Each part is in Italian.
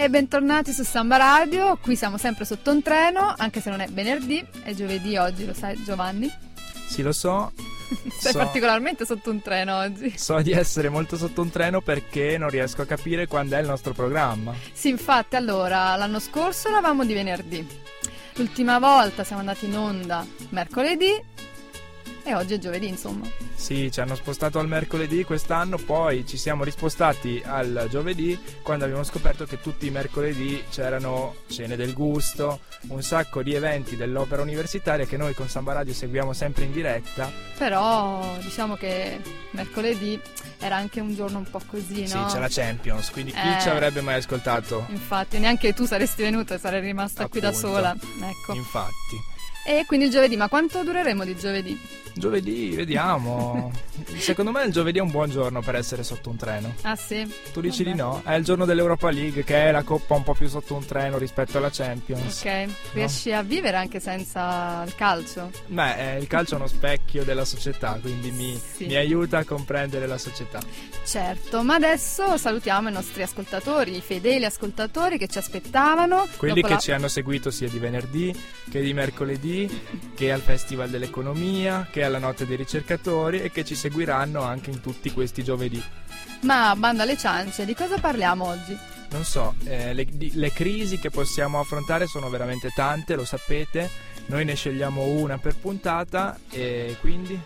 E bentornati su Samba Radio, qui siamo sempre sotto un treno, anche se non è venerdì, è giovedì oggi, lo sai Giovanni? Sì, lo so. Sei So- particolarmente sotto un treno oggi. So di essere molto sotto un treno perché non riesco a capire quando è il nostro programma. Sì, infatti, allora, l'anno scorso eravamo di venerdì. L'ultima volta siamo andati in onda mercoledì e oggi è giovedì, insomma. Sì, ci hanno spostato al mercoledì quest'anno, poi ci siamo rispostati al giovedì quando abbiamo scoperto che tutti i mercoledì c'erano cene del gusto, un sacco di eventi dell'opera universitaria che noi con Samba Radio seguiamo sempre in diretta. Però diciamo che mercoledì era anche un giorno un po' così, Sì, no? c'è la Champions, quindi chi Eh. ci avrebbe mai ascoltato? Infatti, neanche tu saresti venuta e sarei rimasta qui da Appunto. sola. Ecco. Infatti. E quindi il giovedì, ma quanto dureremo di giovedì? Giovedì, vediamo. Secondo me il giovedì è un buon giorno per essere sotto un treno. Ah sì? Tu dici Vabbè. di no? È il giorno dell'Europa League, che è la coppa un po' più sotto un treno rispetto alla Champions. Ok, riesci a vivere anche senza il calcio? Beh, eh, il calcio è uno specchio della società, quindi mi, Sì. mi aiuta a comprendere la società. Certo, ma adesso salutiamo i nostri ascoltatori, i fedeli ascoltatori che ci aspettavano. Quelli che la- ci hanno seguito sia di venerdì che di mercoledì, che al Festival dell'Economia, che alla Notte dei Ricercatori e che ci seguiranno anche in tutti questi giovedì. Ma bando alle ciance, di cosa parliamo oggi? Non so, eh, le, le crisi che possiamo affrontare sono veramente tante, lo sapete. Noi ne scegliamo una per puntata e quindi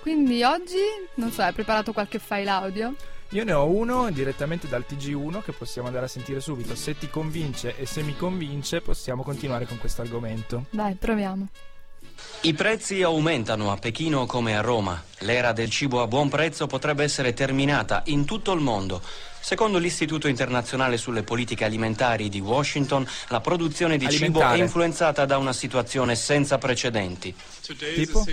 Quindi oggi, non so, hai preparato qualche file audio? io ne ho uno direttamente dal TG1 che possiamo andare a sentire subito. Se ti convince e se mi convince possiamo continuare con questo argomento. Dai, proviamo. I prezzi aumentano a Pechino come a Roma. L'era del cibo a buon prezzo potrebbe essere terminata in tutto il mondo. Secondo l'Istituto internazionale sulle politiche alimentari di Washington, la produzione di cibo Alimentare. è influenzata da una situazione senza precedenti. Tipo?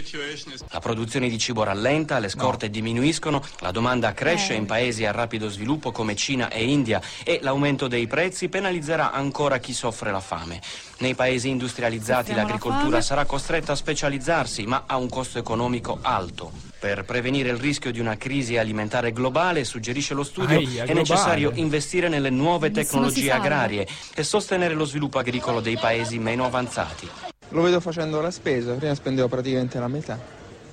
La produzione di cibo rallenta, le scorte diminuiscono, la domanda cresce Eh. in paesi a rapido sviluppo come Cina e India e l'aumento dei prezzi penalizzerà ancora chi soffre la fame. Nei paesi industrializzati la l'agricoltura fame. sarà costretta a specializzarsi, ma a un costo economico alto. Per prevenire il rischio di una crisi alimentare globale, suggerisce lo studio, Aia, è globale. necessario investire nelle nuove tecnologie agrarie e sostenere lo sviluppo agricolo dei paesi meno avanzati. Lo vedo facendo la spesa, prima spendevo praticamente la metà.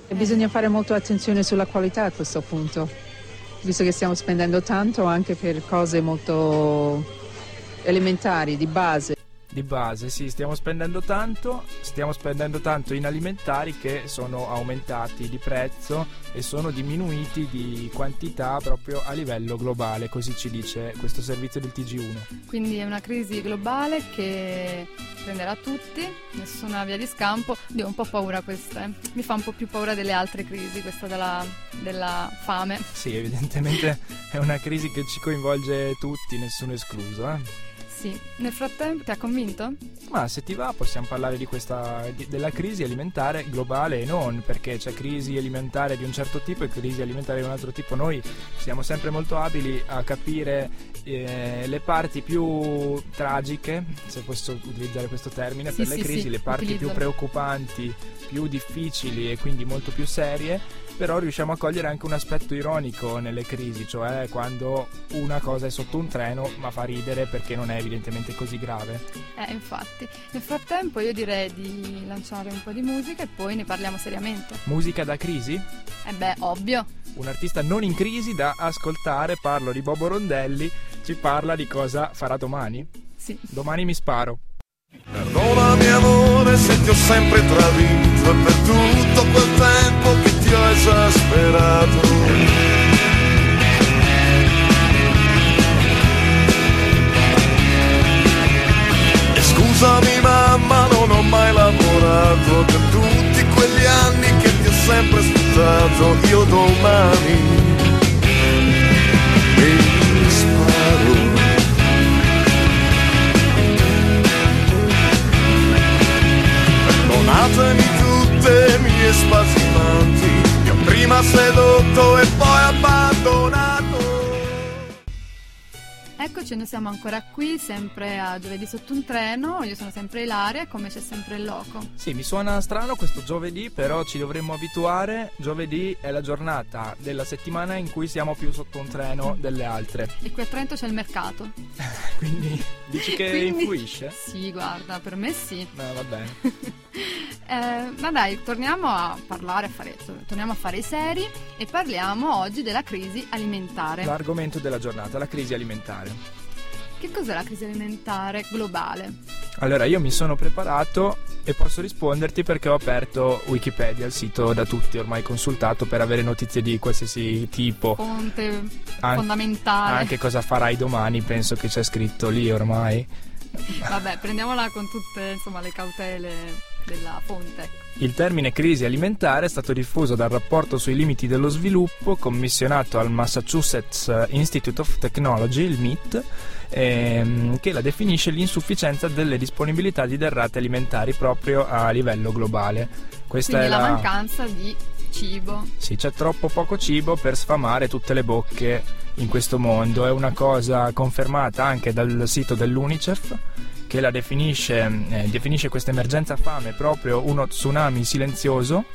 E bisogna fare molto attenzione sulla qualità a questo punto, visto che stiamo spendendo tanto anche per cose molto elementari, di base. Di base, sì, stiamo spendendo tanto, stiamo spendendo tanto in alimentari che sono aumentati di prezzo e sono diminuiti di quantità proprio a livello globale, così ci dice questo servizio del TG1. Quindi è una crisi globale che prenderà tutti, nessuna via di scampo. Dio, ho un po' paura questa, eh. mi fa un po' più paura delle altre crisi, questa della, della fame. Sì, evidentemente è una crisi che ci coinvolge tutti, nessuno escluso. Eh? Sì, nel frattempo ti ha convinto? Ma se ti va possiamo parlare di questa, di- della crisi alimentare globale e non, perché c'è crisi alimentare di un certo tipo e crisi alimentare di un altro tipo. Noi siamo sempre molto abili a capire eh, le parti più tragiche, se posso utilizzare questo termine, Sì, per le sì, crisi, sì, le parti più utilizzalo. preoccupanti, più difficili e quindi molto più serie, però riusciamo a cogliere anche un aspetto ironico nelle crisi, cioè quando una cosa è sotto un treno ma fa ridere perché non è evidentemente così grave. Eh, infatti. Nel frattempo io direi di lanciare un po' di musica e poi ne parliamo seriamente. Musica da crisi? Eh beh, ovvio. Un artista non in crisi da ascoltare, parlo di Bobo Rondelli, ci parla di cosa farà domani. Sì. Domani mi sparo. Perdonami amore se ti ho sempre tradito e per tutto quel tempo che ho esasperato. E scusami mamma non ho mai lavorato per tutti quegli anni che ti ho sempre sfruttato io domani mi sparo prima sedotto e poi abbandonato. Eccoci, noi siamo ancora qui, sempre a giovedì sotto un treno, io sono sempre Ilaria come c'è sempre il loco. Sì, mi suona strano questo giovedì, però ci dovremmo abituare, giovedì è la giornata della settimana in cui siamo più sotto un treno delle altre. E qui a Trento c'è il mercato. Quindi dici che Quindi... influisce? Sì, guarda, per me sì. No, va bene. Eh, ma dai, torniamo a parlare, a fare, torniamo a fare i seri e parliamo oggi della crisi alimentare. L'argomento della giornata, la crisi alimentare. Che cos'è la crisi alimentare globale? Allora, io mi sono preparato e posso risponderti perché ho aperto Wikipedia, il sito da tutti ormai consultato per avere notizie di qualsiasi tipo. Fonte An- fondamentale. Anche cosa farai domani, penso che c'è scritto lì ormai. Vabbè, prendiamola con tutte insomma, le cautele della fonte. Il termine crisi alimentare è stato diffuso dal rapporto sui limiti dello sviluppo commissionato al Massachusetts Institute of Technology, il MIT, ehm, che la definisce l'insufficienza delle disponibilità di derrate alimentari proprio a livello globale. Questa Quindi è la la mancanza di cibo. Sì, c'è troppo poco cibo per sfamare tutte le bocche in questo mondo. È una cosa confermata anche dal sito dell'UNICEF che la definisce, eh, definisce questa emergenza fame proprio uno tsunami silenzioso,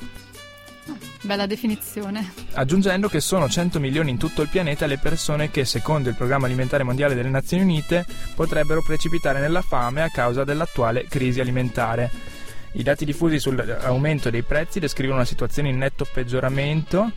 Bella definizione. aggiungendo che sono 100 milioni in tutto il pianeta le persone che, secondo il Programma Alimentare Mondiale delle Nazioni Unite, potrebbero precipitare nella fame a causa dell'attuale crisi alimentare. I dati diffusi sull'aumento dei prezzi descrivono una situazione in netto peggioramento,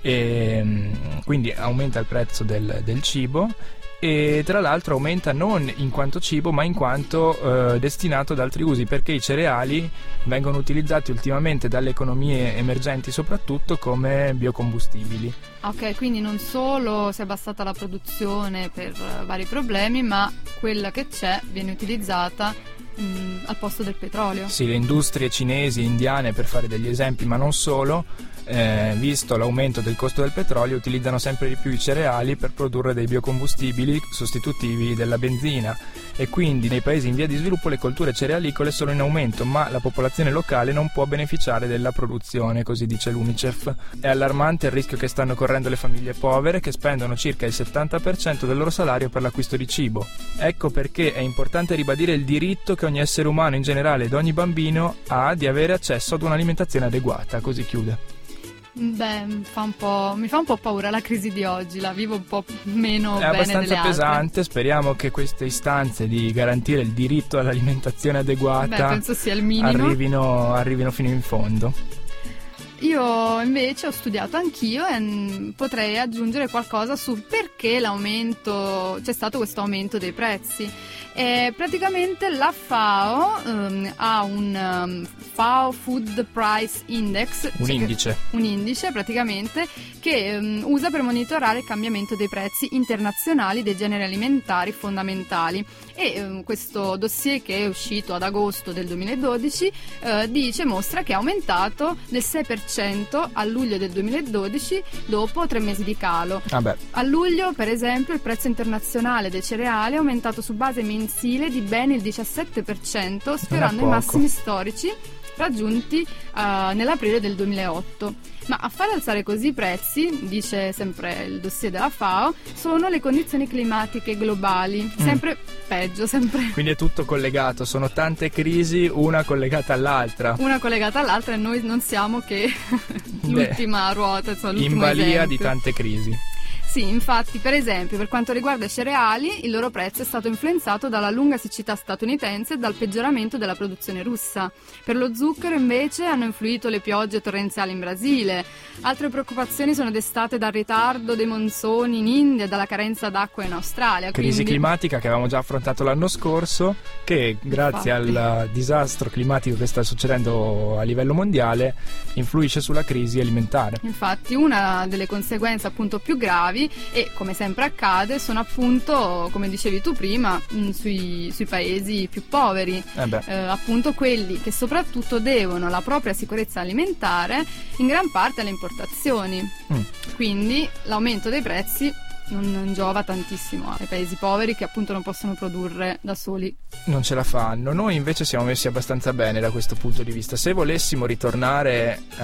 e, mm, quindi aumenta il prezzo del, del cibo e tra l'altro aumenta non in quanto cibo ma in quanto eh, destinato ad altri usi perché i cereali vengono utilizzati ultimamente dalle economie emergenti soprattutto come biocombustibili. Ok, quindi non solo si è abbassata la produzione per eh, vari problemi, ma quella che c'è viene utilizzata mm, al posto del petrolio. Sì, le industrie cinesi e indiane per fare degli esempi ma non solo eh, visto l'aumento del costo del petrolio, utilizzano sempre di più i cereali per produrre dei biocombustibili sostitutivi della benzina e quindi nei paesi in via di sviluppo le colture cerealicole sono in aumento, ma la popolazione locale non può beneficiare della produzione, così dice l'UNICEF. È allarmante il rischio che stanno correndo le famiglie povere che spendono circa il 70% del loro salario per l'acquisto di cibo. Ecco perché è importante ribadire il diritto che ogni essere umano in generale ed ogni bambino ha di avere accesso ad un'alimentazione adeguata, così chiude. Beh, fa un po', mi fa un po' paura la crisi di oggi, la vivo un po' meno È bene abbastanza pesante, speriamo che queste istanze di garantire il diritto all'alimentazione Beh, adeguata minimo. arrivino, arrivino fino in fondo. Io invece ho studiato anch'io e mm, potrei aggiungere qualcosa su perché l'aumento, c'è stato questo aumento dei prezzi. E praticamente la FAO ehm, ha un ehm, FAO Food Price Index, Un cioè che- indice. un indice praticamente che ehm, usa per monitorare il cambiamento dei prezzi internazionali dei generi alimentari fondamentali e ehm, questo dossier che è uscito ad agosto del 2012 eh, dice mostra che è aumentato del 6% a luglio del 2012 dopo tre mesi di calo. Vabbè, A luglio, per esempio, il prezzo internazionale dei cereali è aumentato su base mensile di ben il 17%, sfiorando i massimi storici raggiunti eh, nell'aprile del 2008. Ma a far alzare così i prezzi, dice sempre il dossier della FAO, sono le condizioni climatiche globali, sempre peggio, sempre quindi è tutto collegato, sono tante crisi, una collegata all'altra. una collegata all'altra e noi non siamo che l'ultima ruota, insomma, In l'ultimo balia esempio. di tante crisi. Sì, infatti, per esempio, per quanto riguarda i cereali, il loro prezzo è stato influenzato dalla lunga siccità statunitense e dal peggioramento della produzione russa. Per lo zucchero, invece, hanno influito le piogge torrenziali in Brasile. Altre preoccupazioni sono destate dal ritardo dei monsoni in India e dalla carenza d'acqua in Australia. Crisi quindi- climatica che avevamo già affrontato l'anno scorso, che grazie Infatti. al disastro climatico che sta succedendo a livello mondiale influisce sulla crisi alimentare. Infatti una delle conseguenze appunto più gravi e come sempre accade sono appunto, come dicevi tu prima, mh, sui, sui paesi più poveri, Eh eh, appunto quelli che soprattutto devono la propria sicurezza alimentare in gran parte alle importazioni. Mm. Quindi l'aumento dei prezzi non, non giova tantissimo ai paesi poveri che appunto non possono produrre da soli. non ce la fanno. Noi invece siamo messi abbastanza bene da questo punto di vista. Se volessimo ritornare uh,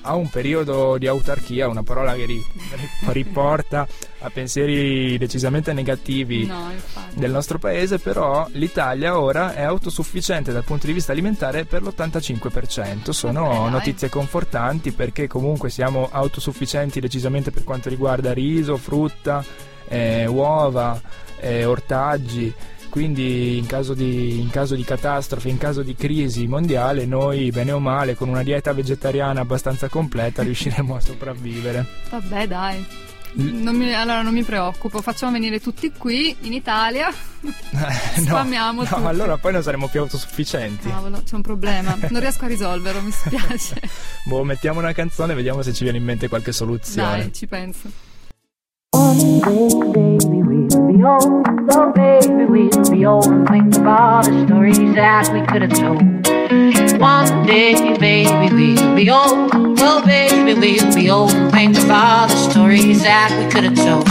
a un periodo di autarchia, una parola che ri- ri- riporta a pensieri decisamente negativi No, del nostro paese, però l'Italia ora è autosufficiente dal punto di vista alimentare per l'85%. Sono Ok, dai. notizie confortanti perché comunque siamo autosufficienti decisamente per quanto riguarda riso, frutta, eh, uova, eh, ortaggi. Quindi in caso, di, in caso di catastrofe, in caso di crisi mondiale, noi bene o male con una dieta vegetariana abbastanza completa riusciremo a sopravvivere. Vabbè, dai. Non mi- allora non mi preoccupo, facciamo venire tutti qui in Italia. Eh, no, Spammiamo no, tutti. allora poi non saremo più autosufficienti. Cavolo, c'è un problema. Non riesco a risolverlo, mi spiace. Boh, mettiamo una canzone e vediamo se ci viene in mente qualche soluzione. Dai, ci penso. Baby, we'll be old. Oh, baby, we'll be old. Think all the stories that we could have told. One day, baby, we'll be old. Oh, baby, we'll be old. and Think of all the stories that we could have told.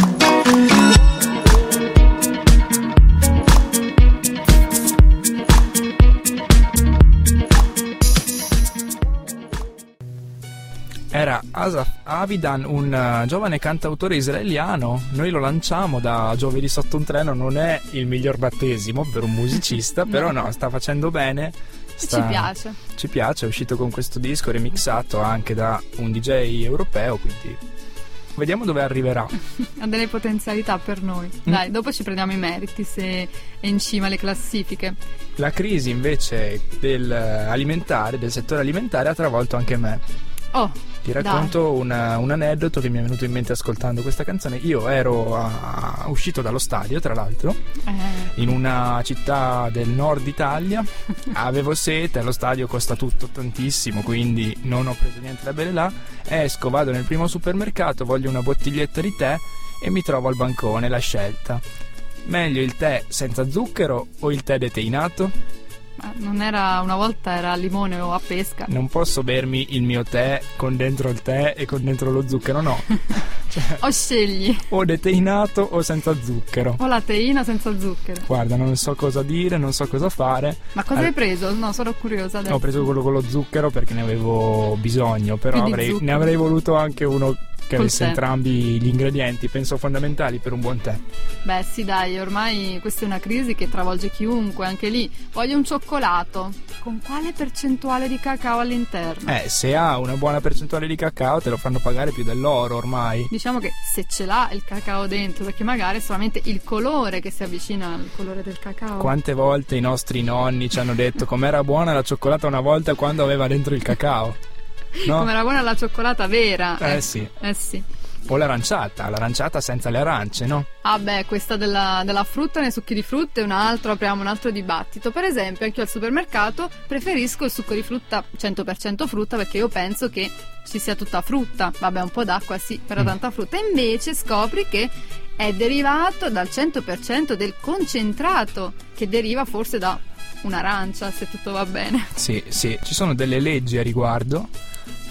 Era Asaf Avidan, un eh, giovane cantautore israeliano. Noi lo lanciamo da Giovedì sotto un treno. Non è il miglior battesimo per un musicista, però no, sta facendo bene. Sta- Ci piace. Ci piace, è uscito con questo disco remixato anche da un DJ europeo, quindi vediamo dove arriverà. Ha delle potenzialità per noi. Mm. Dai, dopo ci prendiamo i meriti se è in cima alle classifiche. La crisi invece del eh, alimentare, del settore alimentare ha travolto anche me. Oh, Ti racconto una- un aneddoto che mi è venuto in mente ascoltando questa canzone. Io ero a- uscito dallo stadio, tra l'altro, eh, in una città del nord Italia. Avevo sete, lo stadio costa tutto tantissimo, quindi non ho preso niente da bere là. Esco, vado nel primo supermercato, voglio una bottiglietta di tè e mi trovo al bancone la scelta. Meglio il tè senza zucchero o il tè deteinato? Non era una volta era a limone o a pesca. Non posso bermi il mio tè con dentro il tè e con dentro lo zucchero, no. Cioè, O scegli o deteinato o senza zucchero. o la teina senza zucchero. Guarda, non so cosa dire, non so cosa fare. Ma cosa Al- hai preso? No, sono curiosa adesso. Ho preso quello con lo zucchero perché ne avevo bisogno, però avrei- ne avrei voluto anche uno che Col avesse tè. entrambi gli ingredienti, penso fondamentali per un buon tè. Beh, sì, dai, ormai questa è una crisi che travolge chiunque, anche lì. Voglio un cioccolato. Con quale percentuale di cacao all'interno? Eh, se ha una buona percentuale di cacao te lo fanno pagare più dell'oro ormai. Diciamo che se ce l'ha il cacao dentro, perché magari è solamente il colore che si avvicina al colore del cacao. Quante volte i nostri nonni ci hanno detto com'era buona la cioccolata una volta quando aveva dentro il cacao? No? Come era buona la cioccolata vera. Eh sì. Eh sì. O l'aranciata, l'aranciata senza le arance, no? Ah beh, questa della, della frutta nei succhi di frutta è un altro, apriamo un altro dibattito. Per esempio, anche io al supermercato preferisco il succo di frutta 100% frutta perché io penso che ci sia tutta frutta. Vabbè, un po' d'acqua sì, però Mm. tanta frutta. Invece scopri che è derivato dal 100% del concentrato che deriva forse da un'arancia, se tutto va bene. Sì, sì, ci sono delle leggi a riguardo.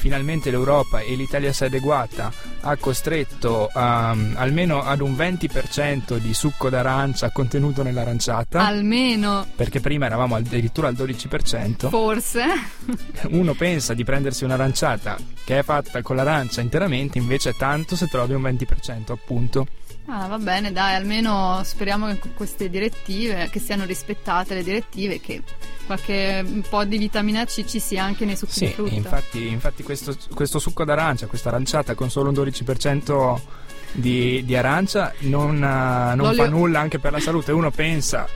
Finalmente l'Europa e l'Italia si è adeguata, ha costretto um, almeno ad un 20% di succo d'arancia contenuto nell'aranciata, Almeno, perché prima eravamo addirittura al 12%. forse. Uno pensa di prendersi un'aranciata che è fatta con l'arancia interamente, invece tanto se trovi un 20%, appunto. Ah, va bene, dai, almeno speriamo che queste direttive, che siano rispettate le direttive, che qualche un po' di vitamina C ci sia anche nei succhi di Sì, frutta. infatti, infatti questo, questo succo d'arancia, questa aranciata con solo un 12% di, di arancia non, eh, non fa nulla anche per la salute. Uno pensa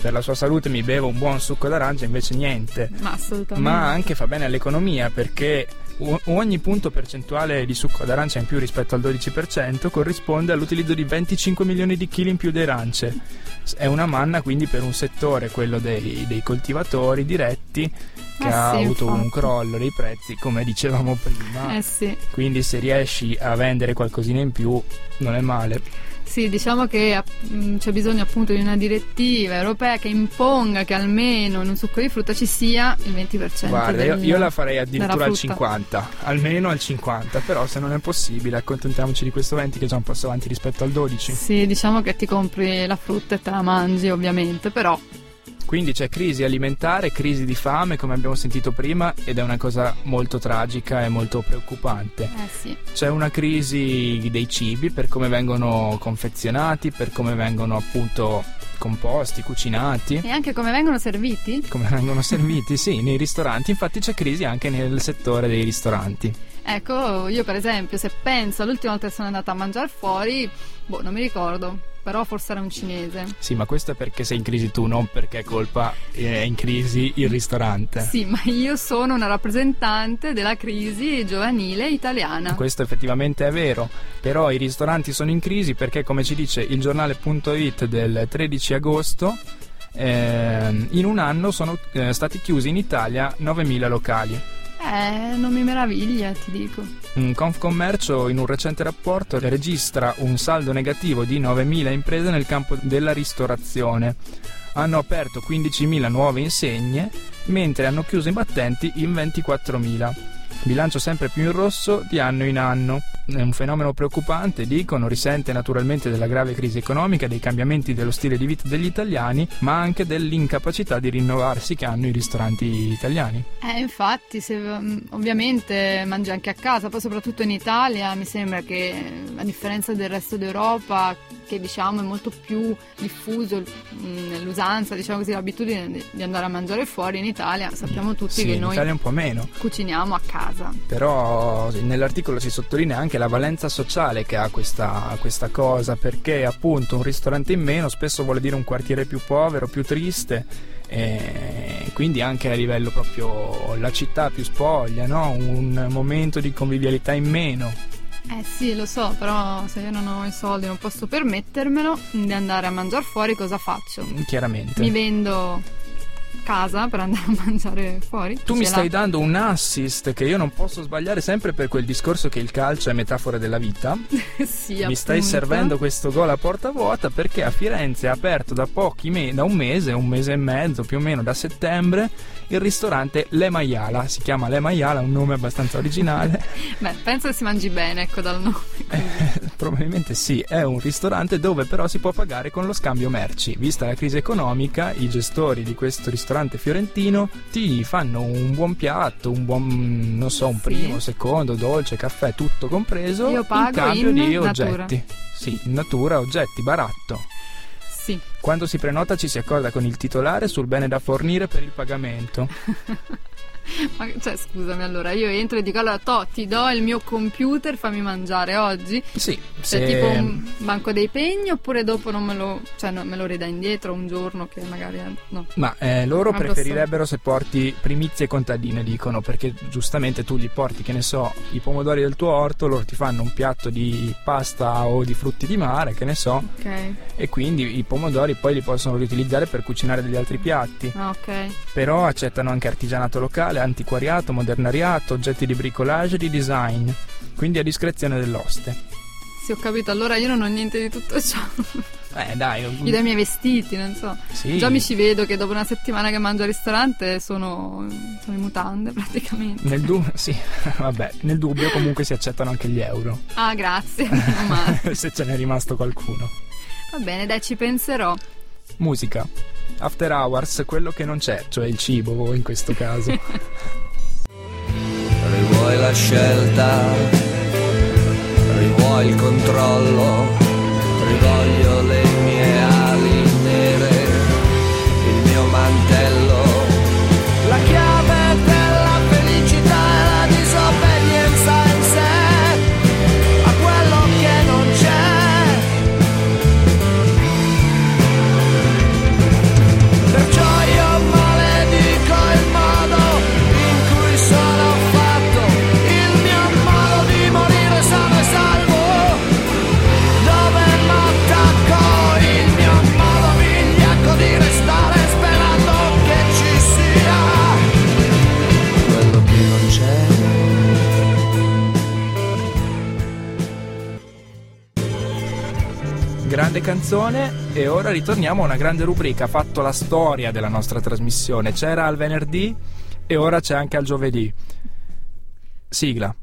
per la sua salute mi bevo un buon succo d'arancia, invece niente. Ma assolutamente. Ma anche fa bene all'economia perché o- ogni punto percentuale di succo d'arancia in più rispetto al 12% corrisponde all'utilizzo di 25 milioni di chili in più di arance. È una manna quindi per un settore, quello dei, dei coltivatori diretti, che Eh ha sì, avuto un infatti. crollo dei prezzi, come dicevamo prima. Eh sì. Quindi se riesci a vendere qualcosina in più non è male. Sì, diciamo che mh, c'è bisogno appunto di una direttiva europea che imponga che almeno in un succo di frutta ci sia il 20% Guarda, io, del- io la farei addirittura al frutta. 50, almeno al 50, però se non è possibile accontentiamoci di questo 20 che è già un passo avanti rispetto al 12. Sì, diciamo che ti compri la frutta e te la mangi ovviamente, però Quindi c'è crisi alimentare, crisi di fame, come abbiamo sentito prima, ed è una cosa molto tragica e molto preoccupante. Eh sì. C'è una crisi dei cibi per come vengono confezionati, per come vengono appunto composti, cucinati. E anche come vengono serviti? Come vengono serviti, sì, nei ristoranti. Infatti c'è crisi anche nel settore dei ristoranti. Ecco, io per esempio, se penso all'ultima volta che sono andata a mangiare fuori, boh, non mi ricordo, però forse era un cinese. Sì, ma questo è perché sei in crisi tu, non perché è colpa è in crisi il ristorante. Sì, ma io sono una rappresentante della crisi giovanile italiana. Questo effettivamente è vero, però i ristoranti sono in crisi perché, come ci dice il giornale.it del 13 agosto, ehm, in un anno sono eh, stati chiusi in Italia 9.000 locali. Eh, non mi meraviglia, ti dico. Confcommercio in un recente rapporto registra un saldo negativo di 9.000 imprese nel campo della ristorazione. Hanno aperto 15.000 nuove insegne, mentre hanno chiuso i battenti in 24.000. Bilancio sempre più in rosso di anno in anno. È un fenomeno preoccupante, dicono, risente naturalmente della grave crisi economica, dei cambiamenti dello stile di vita degli italiani, ma anche dell'incapacità di rinnovarsi che hanno i ristoranti italiani. Eh, infatti, se, mm, ovviamente mangi anche a casa, poi soprattutto in Italia mi sembra che a differenza del resto d'Europa, che diciamo è molto più diffuso mm, nell'usanza, diciamo così, l'abitudine di- andare a mangiare fuori, in Italia sappiamo tutti Sì, che in noi Italia un po' meno. cuciniamo a casa. Però nell'articolo si sottolinea anche la valenza sociale che ha questa, questa cosa, perché appunto un ristorante in meno spesso vuole dire un quartiere più povero, più triste, e quindi anche a livello proprio la città più spoglia, no? un momento di convivialità in meno. Eh sì, lo so, però se io non ho i soldi, non posso permettermelo di andare a mangiare fuori, cosa faccio? Chiaramente. Mi vendo casa per andare a mangiare fuori. Tu mi stai dando un assist che io non posso sbagliare sempre per quel discorso che il calcio è metafora della vita. sì, Mi stai appunto. servendo questo gol a porta vuota perché a Firenze è aperto da pochi me- da un mese, un mese e mezzo più o meno da settembre, il ristorante Le Maiala. Si chiama Le Maiala, un nome abbastanza originale. Beh, penso che si mangi bene, ecco, dal nome. Eh, probabilmente sì, è un ristorante dove però si può pagare con lo scambio merci. Vista la crisi economica, i gestori di questo ristorante fiorentino ti fanno un buon piatto, un buon, non so, un Sì. primo, secondo, dolce, caffè, tutto compreso Io pago in cambio in di natura. oggetti. Sì, in natura, oggetti, baratto. Sì. Quando si prenota ci si accorda con il titolare sul bene da fornire per il pagamento. Ma cioè, scusami, allora io entro e dico allora, to, ti do il mio computer, fammi mangiare oggi. Sì, Cioè, se- tipo un banco dei pegni oppure dopo non me lo, cioè, no, me lo ridà indietro un giorno che magari no. Ma eh, loro Quando preferirebbero se porti primizie contadine, dicono, perché giustamente tu gli porti, che ne so, i pomodori del tuo orto, loro ti fanno un piatto di pasta o di frutti di mare, che ne so, Ok. e quindi i pomodori poi li possono riutilizzare per cucinare degli altri piatti. Ah, ok. Però accettano anche artigianato locale, antiquariato, modernariato, oggetti di bricolage e di design, quindi a discrezione dell'oste. Sì, ho capito, allora io non ho niente di tutto ciò. Eh dai, Gli dai i miei vestiti, non so. sì. Già mi ci vedo che dopo una settimana che mangio al ristorante sono, sono in mutande praticamente. Nel, du- sì, vabbè, nel dubbio comunque si accettano anche gli euro, Ah, grazie. se ce n'è rimasto qualcuno. Va bene, dai, ci penserò. Musica. After Hours, quello che non c'è, cioè il cibo in questo caso. Rivuoi la scelta, rivuoi il controllo, rivoglio le grande canzone e ora ritorniamo a una grande rubrica, ha fatto la storia della nostra trasmissione. C'era al venerdì e ora c'è anche al giovedì. Sigla.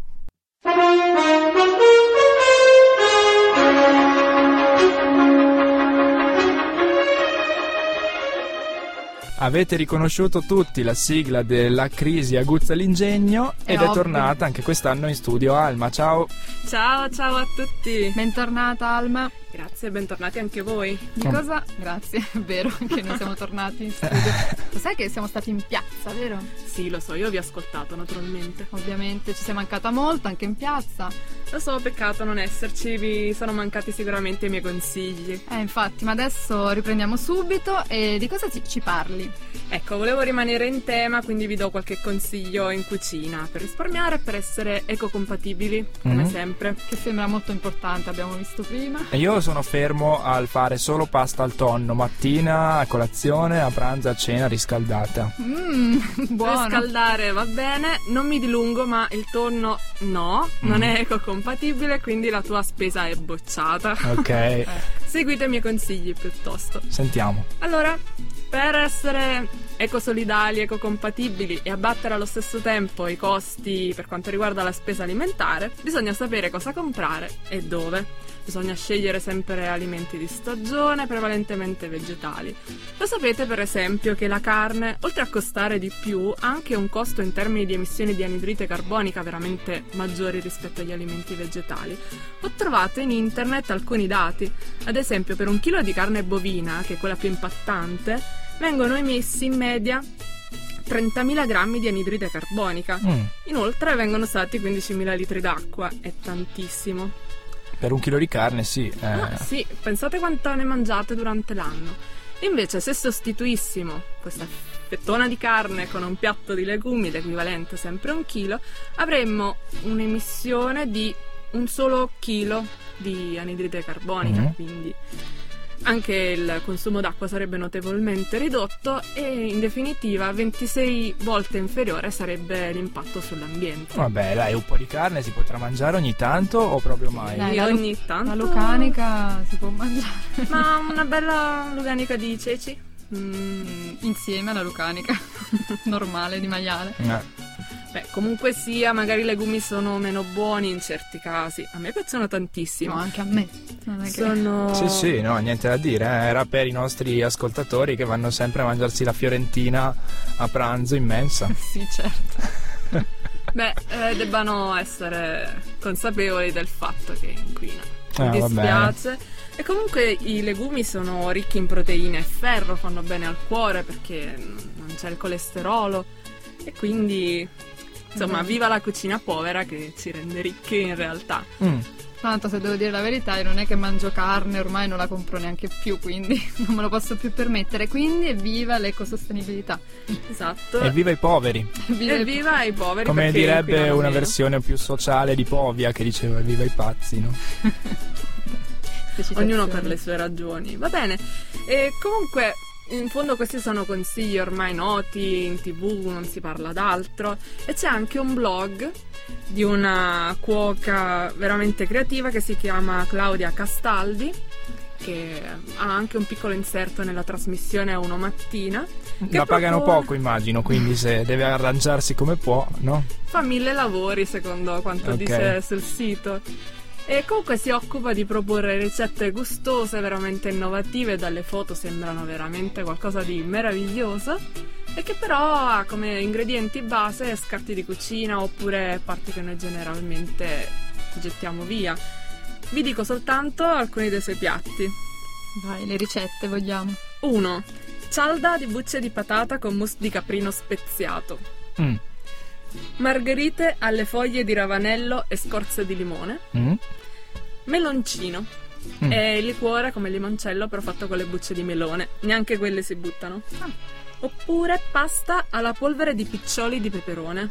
Avete riconosciuto tutti la sigla della crisi aguzza l'ingegno È ed è ovvio. tornata anche quest'anno in studio Alma. Ciao. Ciao, ciao a tutti. Bentornata Alma. Grazie, bentornati anche voi. Di cosa? Grazie, è vero che noi siamo tornati in studio. Lo sai che siamo stati in piazza, vero? Sì, lo so, io vi ho ascoltato naturalmente. Ovviamente ci sei mancata molto anche in piazza. Lo so, peccato non esserci, vi sono mancati sicuramente i miei consigli. Eh, infatti, ma adesso riprendiamo subito e di cosa ci, ci parli? Ecco, volevo rimanere in tema, quindi vi do qualche consiglio in cucina per risparmiare e per essere ecocompatibili, come Mhm. sempre. Che sembra molto importante, abbiamo visto prima. E io sono fermo al fare solo pasta al tonno, mattina, a colazione, a pranzo, a cena riscaldata. Mmm, buono. Riscaldare va bene, non mi dilungo, ma il tonno no, non è ecocompatibile, quindi la tua spesa è bocciata. Ok, Seguite i miei consigli piuttosto. sentiamo. Allora, per essere ecosolidali, ecocompatibili e abbattere allo stesso tempo i costi per quanto riguarda la spesa alimentare, bisogna sapere cosa comprare e dove. Bisogna scegliere sempre alimenti di stagione, prevalentemente vegetali. Lo sapete per esempio che la carne, oltre a costare di più, ha anche un costo in termini di emissioni di anidride carbonica veramente maggiori rispetto agli alimenti vegetali. Ho trovato in internet alcuni dati. Ad esempio, per un chilo di carne bovina, che è quella più impattante, vengono emessi in media 30.000 grammi di anidride carbonica. Mm, Inoltre vengono usati 15.000 litri d'acqua, è tantissimo. Per un chilo di carne, sì. eh. Ah, sì, pensate quanto ne mangiate durante l'anno. Invece, se sostituissimo questa fettona di carne con un piatto di legumi, l'equivalente sempre a un chilo, avremmo un'emissione di un solo chilo di anidride carbonica, Mhm. quindi anche il consumo d'acqua sarebbe notevolmente ridotto e in definitiva 26 volte inferiore sarebbe l'impatto sull'ambiente. Vabbè, dai, un po' di carne si potrà mangiare ogni tanto o proprio mai? Dai, la ogni tanto La lucanica si può mangiare. Ma una bella luganica di ceci? Mm, Insieme alla lucanica normale di maiale. Eh, beh, comunque sia, magari i legumi sono meno buoni in certi casi. A me piacciono tantissimo. No, anche a me. Non è che... Sono... Sì, sì, no, niente da dire. eh, Era per i nostri ascoltatori che vanno sempre a mangiarsi la fiorentina a pranzo immensa. Sì, certo. Beh, eh, debbano essere consapevoli del fatto che inquina. Mi Ah, dispiace. E comunque i legumi sono ricchi in proteine e ferro, fanno bene al cuore perché non c'è il colesterolo. E quindi, insomma, Mhm. viva la cucina povera che ci rende ricchi in realtà. Mm, Tanto se devo dire la verità, io non è che mangio carne, ormai non la compro neanche più, quindi non me lo posso più permettere. Quindi evviva l'ecosostenibilità. Esatto. Evviva i poveri! Evviva, E viva i poveri. Come direbbe una meno. versione più sociale di Povia che diceva evviva i pazzi, no? Ognuno per le sue ragioni. Va bene. E comunque, in fondo questi sono consigli ormai noti, in tv non si parla d'altro. E c'è anche un blog di una cuoca veramente creativa che si chiama Claudia Castaldi che ha anche un piccolo inserto nella trasmissione a uno mattina La pagano propone- poco, immagino, quindi se deve arrangiarsi come può, no? fa mille lavori secondo quanto Ok. dice sul sito e comunque si occupa di proporre ricette gustose veramente innovative dalle foto sembrano veramente qualcosa di meraviglioso e che però ha come ingredienti base scarti di cucina oppure parti che noi generalmente gettiamo via. Vi dico soltanto alcuni dei suoi piatti. Vai, le ricette vogliamo. 1 cialda di bucce di patata con mousse di caprino speziato. Mm, margherite alle foglie di ravanello e scorze di limone. Mm, Meloncino. Mm. È il liquore come limoncello però fatto con le bucce di melone. Neanche quelle si buttano. Oppure pasta alla polvere di piccioli di peperone.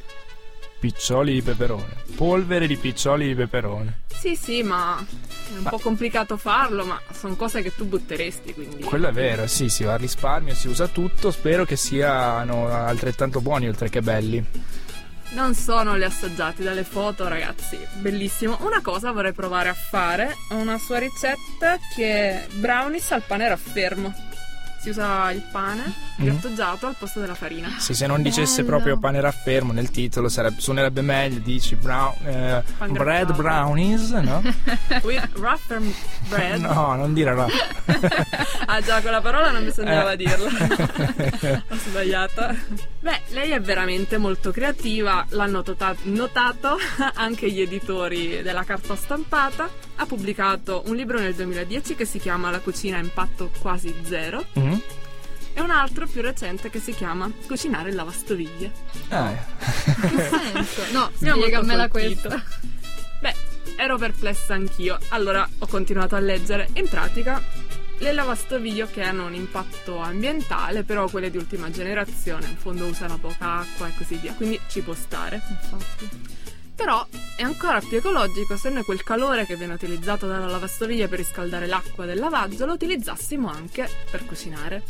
Piccioli di peperone. Polvere di piccioli di peperone. Sì, sì, ma è un Ma- po' complicato farlo, ma sono cose che tu butteresti, quindi... Quello è vero, sì, si va al risparmio, si usa tutto. Spero che siano altrettanto buoni oltre che belli. Non sono li assaggiati dalle foto, ragazzi. Bellissimo. Una cosa vorrei provare a fare. Una sua ricetta che è brownies al pane raffermo. Si usa il pane Mm. grattugiato al posto della farina. Sì, se non dicesse Bello. proprio pane raffermo nel titolo sarebbe- suonerebbe meglio. Dici brown, eh, bread brownies, no? With rafferm bread. No, non dire ra- Ah già, quella parola non bisognava Eh. dirla. Ho sbagliato. Beh, lei è veramente molto creativa, l'hanno tota- notato anche gli editori della carta stampata. Ha pubblicato un libro nel 2010 che si chiama La cucina a impatto quasi zero Mhm. e un altro più recente che si chiama Cucinare in lavastoviglie. Ah, Che senso? No, spiegamela questa. Beh, ero perplessa anch'io. Allora ho continuato a leggere. In pratica, le lavastoviglie che hanno un impatto ambientale, però quelle di ultima generazione, in fondo usano poca acqua e così via, quindi ci può stare. Infatti. Però è ancora più ecologico se noi quel calore che viene utilizzato dalla lavastoviglie per riscaldare l'acqua del lavaggio lo utilizzassimo anche per cucinare.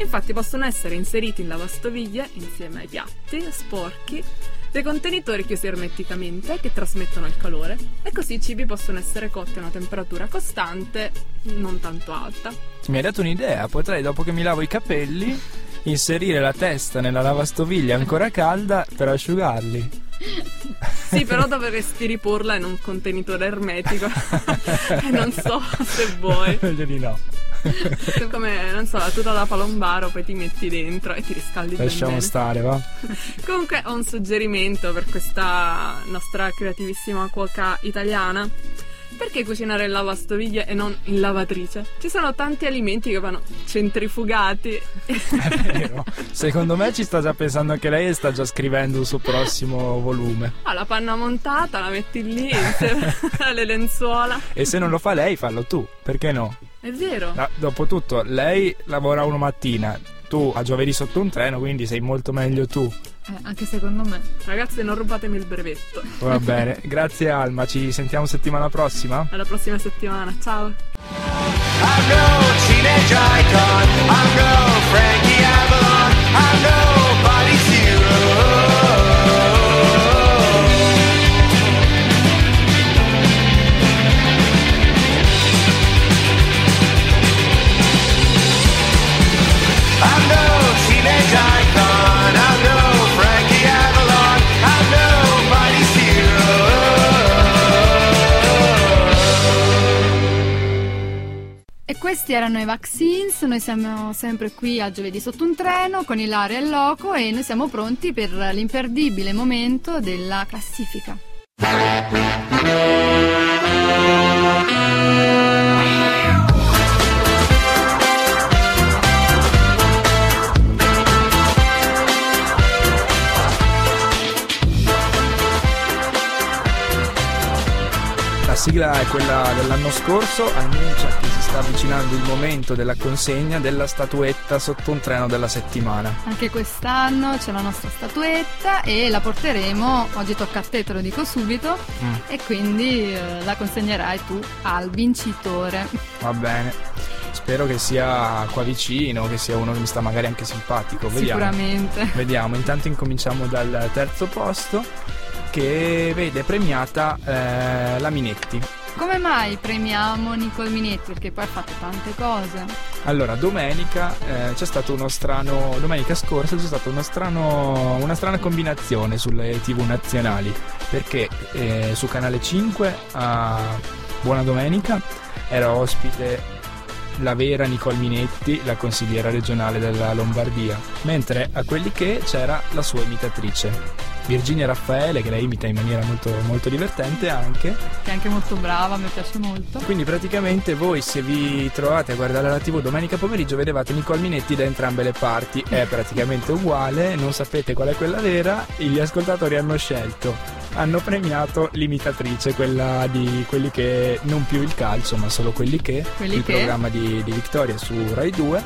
Infatti possono essere inseriti in lavastoviglie, insieme ai piatti sporchi, dei contenitori chiusi ermeticamente che trasmettono il calore e così i cibi possono essere cotti a una temperatura costante, non tanto alta. mi hai dato un'idea, potrei dopo che mi lavo i capelli inserire la testa nella lavastoviglie ancora calda per asciugarli. Sì, però dovresti riporla in un contenitore ermetico e non so se vuoi. Meglio di no. Come, non so, la tuta da palombaro, poi ti metti dentro e ti riscaldi ben Lasciamo bene. stare, va. Comunque ho un suggerimento per questa nostra creativissima cuoca italiana. Perché cucinare in lavastoviglie e non in lavatrice? Ci sono tanti alimenti che vanno centrifugati. È vero. Secondo me ci sta già pensando anche lei e sta già scrivendo il suo prossimo volume. Ah, la panna montata la metti lì insieme alle lenzuola. E se non lo fa lei, fallo tu. Perché no? È vero. Ah, Dopotutto, lei lavora una mattina, tu a giovedì sotto un treno, quindi sei molto meglio tu. Eh, anche secondo me. Ragazzi, non rubatemi il brevetto. Va bene, grazie Alma, ci sentiamo settimana prossima. Alla prossima settimana. Ciao. I know teenage icon. I know Frankie Avalon. Questi erano i Vaccines, noi siamo sempre qui a giovedì sotto un treno con Ilaria e Loco e noi siamo pronti per l'imperdibile momento della classifica. Sigla è quella dell'anno scorso, annuncia che si sta avvicinando il momento della consegna della statuetta sotto un treno della settimana. Anche quest'anno c'è la nostra statuetta e la porteremo, oggi tocca a te, te lo dico subito, Mm. e quindi eh, la consegnerai tu al vincitore. Va bene. Spero che sia qua vicino, che sia uno che mi sta magari anche simpatico. Vediamo. Sicuramente. Vediamo, intanto incominciamo dal terzo posto che vede premiata eh, la Minetti. Come mai premiamo Nicole Minetti? Perché poi ha fatto tante cose. Allora, domenica eh, c'è stato uno strano. Domenica scorsa c'è stata una strana combinazione sulle TV nazionali. Perché eh, su canale 5 a Buona Domenica era ospite la vera Nicole Minetti, la consigliera regionale della Lombardia, mentre a quelli che c'era la sua imitatrice. Virginia Raffaele, che lei imita in maniera molto, molto divertente anche, Che è anche molto brava, mi piace molto. quindi praticamente voi se vi trovate a guardare la tv domenica pomeriggio vedevate Nicole Minetti da entrambe le parti, è praticamente uguale, non sapete qual è quella vera, gli ascoltatori hanno scelto, hanno premiato l'imitatrice, quella di quelli che, non più il calcio ma solo quelli che, Quelli il che? programma di, di Vittoria su Rai 2,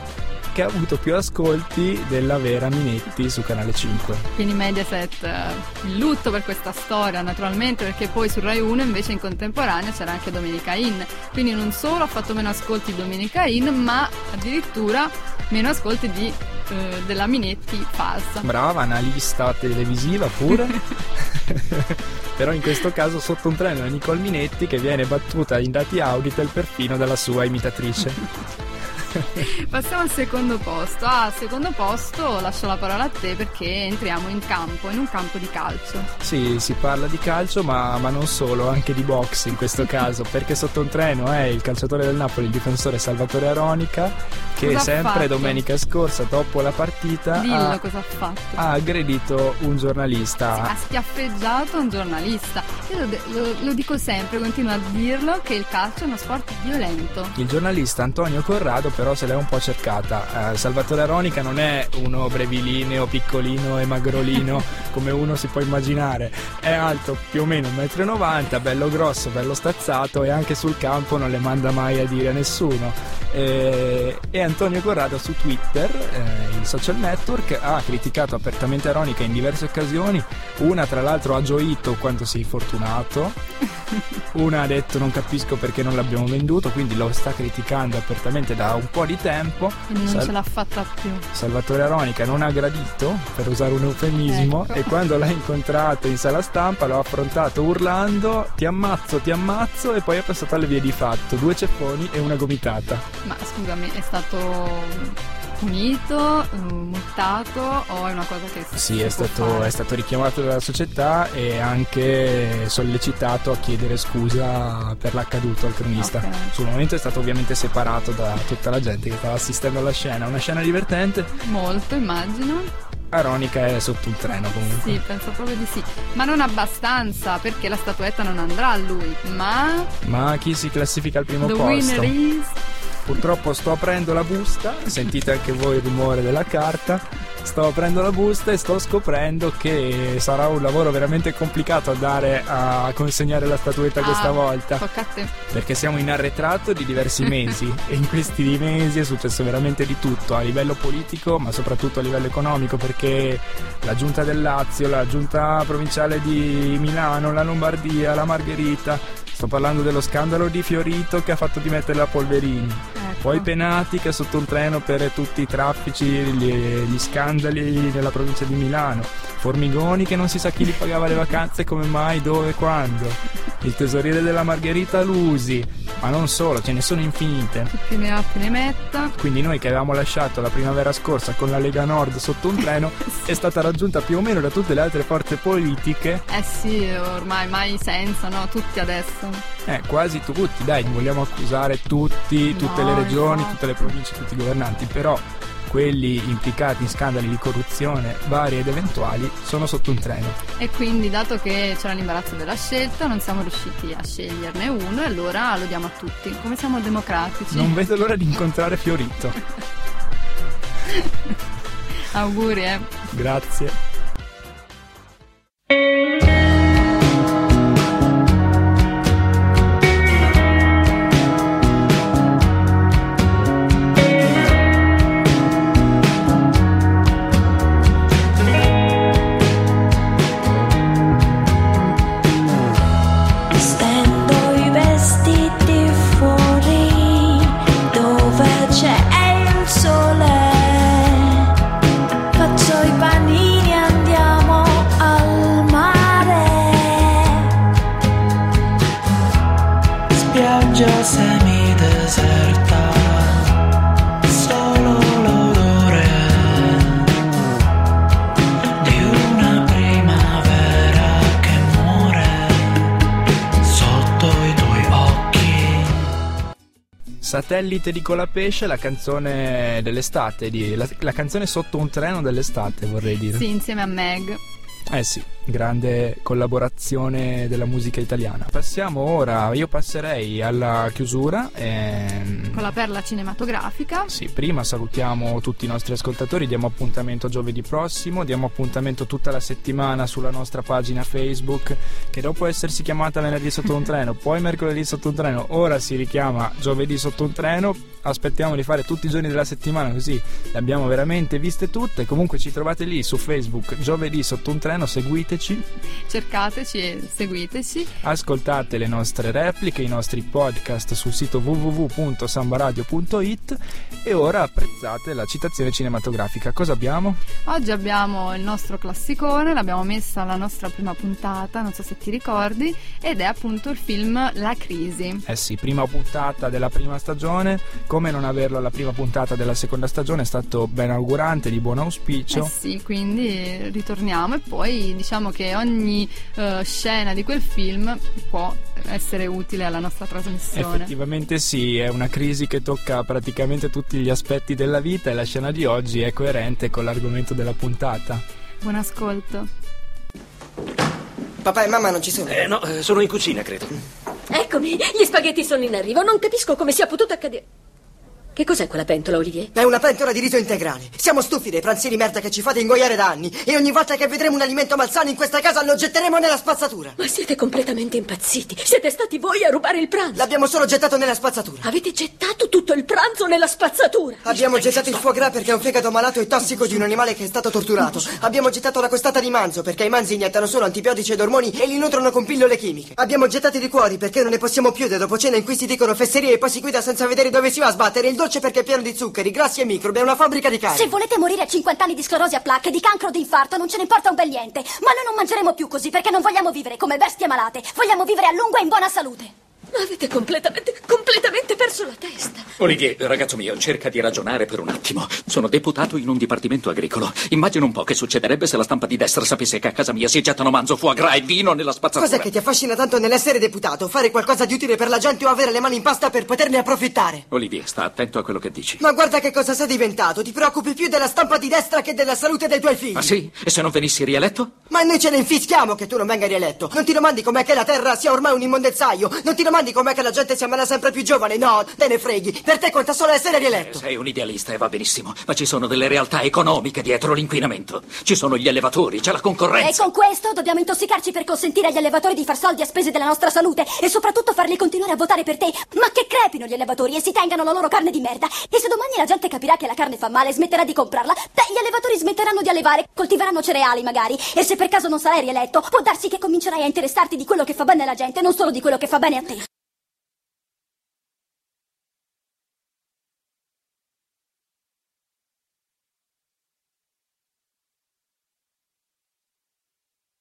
che ha avuto più ascolti della vera Minetti su Canale 5. Quindi Mediaset eh, in lutto per questa storia naturalmente perché poi su Rai 1 invece in contemporanea c'era anche Domenica In quindi non solo ha fatto meno ascolti Domenica In ma addirittura meno ascolti di, eh, della Minetti falsa Brava, analista televisiva pure. Però in questo caso sotto un treno è Nicole Minetti che viene battuta in dati Auditel perfino dalla sua imitatrice. Passiamo al secondo posto. Ah, al secondo posto lascio la parola a te perché entriamo in campo, in un campo di calcio. Sì, si parla di calcio, ma, ma non solo, anche di box in questo caso, perché sotto un treno è il calciatore del Napoli, il difensore Salvatore Aronica, che Cosa sempre domenica scorsa, dopo la partita, Dillo ha, ha aggredito un giornalista. Ha schiaffeggiato un giornalista. Io lo, lo- lo dico sempre, continuo a dirlo, che il calcio è uno sport violento. Il giornalista Antonio Corrado però se l'è un po' cercata. Eh, Salvatore Aronica non è uno brevilineo, piccolino e magrolino come uno si può immaginare. È alto più o meno 1,90 m, bello grosso, bello stazzato e anche sul campo non le manda mai a dire a nessuno. Eh, e Antonio Corrado su Twitter, eh, il social network, ha criticato apertamente Aronica in diverse occasioni. Una tra l'altro ha gioito quanto sei fortunato. Una ha detto non capisco perché non l'abbiamo venduto, quindi lo sta criticando apertamente da un po' di tempo. Quindi non Sal- ce l'ha fatta più. Salvatore Aronica non ha gradito, per usare un eufemismo, Ecco. e quando l'ha incontrato in sala stampa l'ha affrontato urlando ti ammazzo, ti ammazzo e poi è passato alle vie di fatto, due ceffoni e una gomitata. Ma scusami, è stato punito, eh, multato o è una cosa che si Sì, si è stato, è stato richiamato dalla società e anche sollecitato a chiedere scusa per l'accaduto al cronista. Ok. Sul momento è stato ovviamente separato da tutta la gente che stava assistendo alla scena, una scena divertente. Molto, immagino. Aronica è sotto un treno comunque. Sì, penso proprio di sì. Ma non abbastanza, perché la statuetta non andrà a lui. Ma Ma chi si classifica al primo the posto? winner is Purtroppo sto aprendo la busta, sentite anche voi il rumore della carta. Sto aprendo la busta e sto scoprendo che sarà un lavoro veramente complicato andare a consegnare la statuetta questa Ah, volta. Tocca a te. Perché siamo in arretrato di diversi mesi e in questi mesi è successo veramente di tutto a livello politico ma soprattutto a livello economico perché la giunta del Lazio, la giunta provinciale di Milano, la Lombardia, la Margherita, sto parlando dello scandalo di Fiorito che ha fatto dimettere la Polverini. Ecco. Poi Penati che è sotto un treno per tutti i traffici, gli, gli scandali nella provincia di Milano. Formigoni che non si sa chi gli pagava le vacanze, come mai, dove, quando. Il tesoriere della Margherita Lusi. Ma non solo, ce ne sono infinite. Chi più ne ha più ne metta. Quindi noi che avevamo lasciato la primavera scorsa con la Lega Nord sotto un treno è stata raggiunta più o meno da tutte le altre forze politiche. Eh sì, ormai mai senza, no? Tutti adesso. Eh, quasi tutti, dai, vogliamo accusare tutti, tutte le No, regioni, infatti. tutte le province, tutti i governanti, però quelli implicati in scandali di corruzione vari ed eventuali sono sotto un treno. E quindi, dato che c'era l'imbarazzo della scelta, non siamo riusciti a sceglierne uno e allora lo diamo a tutti. Come siamo democratici. Non vedo l'ora di incontrare Fiorito. Auguri, eh. Grazie. Satellite di Colapesce, la canzone dell'estate, di- la, la canzone sotto un treno dell'estate vorrei dire. Sì, insieme a Meg. Eh sì, grande collaborazione della musica italiana. Passiamo ora, io passerei alla chiusura. ehm, Con la perla cinematografica. Sì, prima salutiamo tutti i nostri ascoltatori, diamo appuntamento giovedì prossimo, diamo appuntamento tutta la settimana sulla nostra pagina Facebook che dopo essersi chiamata venerdì sotto un treno, poi mercoledì sotto un treno, ora si richiama giovedì sotto un treno. Aspettiamo di fare tutti i giorni della settimana così le abbiamo veramente viste tutte. Comunque ci trovate lì su Facebook giovedì sotto un treno, seguiteci cercateci, Cercateci e seguiteci. ascoltate le nostre repliche, i nostri podcast sul sito www.sambaradio.it e ora apprezzate la citazione cinematografica. Cosa abbiamo? Oggi abbiamo il nostro classicone, l'abbiamo messa alla nostra prima puntata, non so se ti ricordi, ed è appunto il film La Crisi. Eh sì, prima puntata della prima stagione, come non averlo alla prima puntata della seconda stagione è stato ben augurante, di buon auspicio. Eh sì, quindi ritorniamo e poi diciamo che ogni eh, scena di quel film può essere utile alla nostra trasmissione. Effettivamente sì, è una crisi che tocca praticamente tutti gli aspetti della vita e la scena di oggi è coerente con l'argomento della puntata. Buon ascolto. Papà e mamma non ci sono. Eh no, eh, sono in cucina, credo. Eccomi, gli spaghetti sono in arrivo. Non capisco come sia potuto accadere. Che cos'è quella pentola, Olivier? È una pentola di riso integrale. Siamo stufi dei pranzi di merda che ci fate ingoiare da anni. E ogni volta che vedremo un alimento malsano in questa casa lo getteremo nella spazzatura. Ma siete completamente impazziti. Siete stati voi a rubare il pranzo. L'abbiamo solo gettato nella spazzatura. Avete gettato tutto il pranzo nella spazzatura. Abbiamo gettato il foie gras perché è un fegato malato e tossico di un animale che è stato torturato. Abbiamo gettato la costata di manzo perché i manzi iniettano solo antibiotici ed ormoni e li nutrono con pillole chimiche. Abbiamo gettato i liquori perché non ne possiamo più da dopo cena in cui si dicono fesserie e poi si guida senza vedere dove si va a sbattere. Il dolce perché è pieno di zuccheri, grassi e microbi. È una fabbrica di carne. Se volete morire a 50 anni di sclerosi a placche, di cancro o di infarto, non ce ne importa un bel niente. Ma noi non mangeremo più così perché non vogliamo vivere come bestie malate. Vogliamo vivere a lungo e in buona salute. Ma avete completamente, completamente perso la testa. Olivier, ragazzo mio, cerca di ragionare per un attimo. Sono deputato in un dipartimento agricolo. Immagina un po' che succederebbe se la stampa di destra sapesse che a casa mia si gettano manzo, foie gras e vino nella spazzatura. Cos'è che ti affascina tanto nell'essere deputato? Fare qualcosa di utile per la gente o avere le mani in pasta per poterne approfittare? Olivier, sta attento a quello che dici. Ma guarda che cosa sei diventato. Ti preoccupi più della stampa di destra che della salute dei tuoi figli. Ah sì? E se non venissi rieletto? Ma noi ce ne infischiamo che tu non venga rieletto. Non ti domandi com'è che la terra sia ormai un immondezzaio. Non ti domandi com'è che la gente si ammala sempre più giovane. No, te ne freghi. Per te conta solo essere rieletto. Sei un idealista e va benissimo, ma ci sono delle realtà economiche dietro l'inquinamento. Ci sono gli allevatori, c'è la E concorrenza. con questo dobbiamo intossicarci per consentire agli allevatori di far soldi a spese della nostra salute e soprattutto farli continuare a votare per te. Ma che crepino gli allevatori e si tengano la loro carne di merda. E se domani la gente capirà che la carne fa male e smetterà di comprarla, beh, gli allevatori smetteranno di allevare, coltiveranno cereali magari. E se per caso non sarai rieletto, può darsi che comincerai a interessarti di quello che fa bene alla gente, non solo di quello che fa bene a te.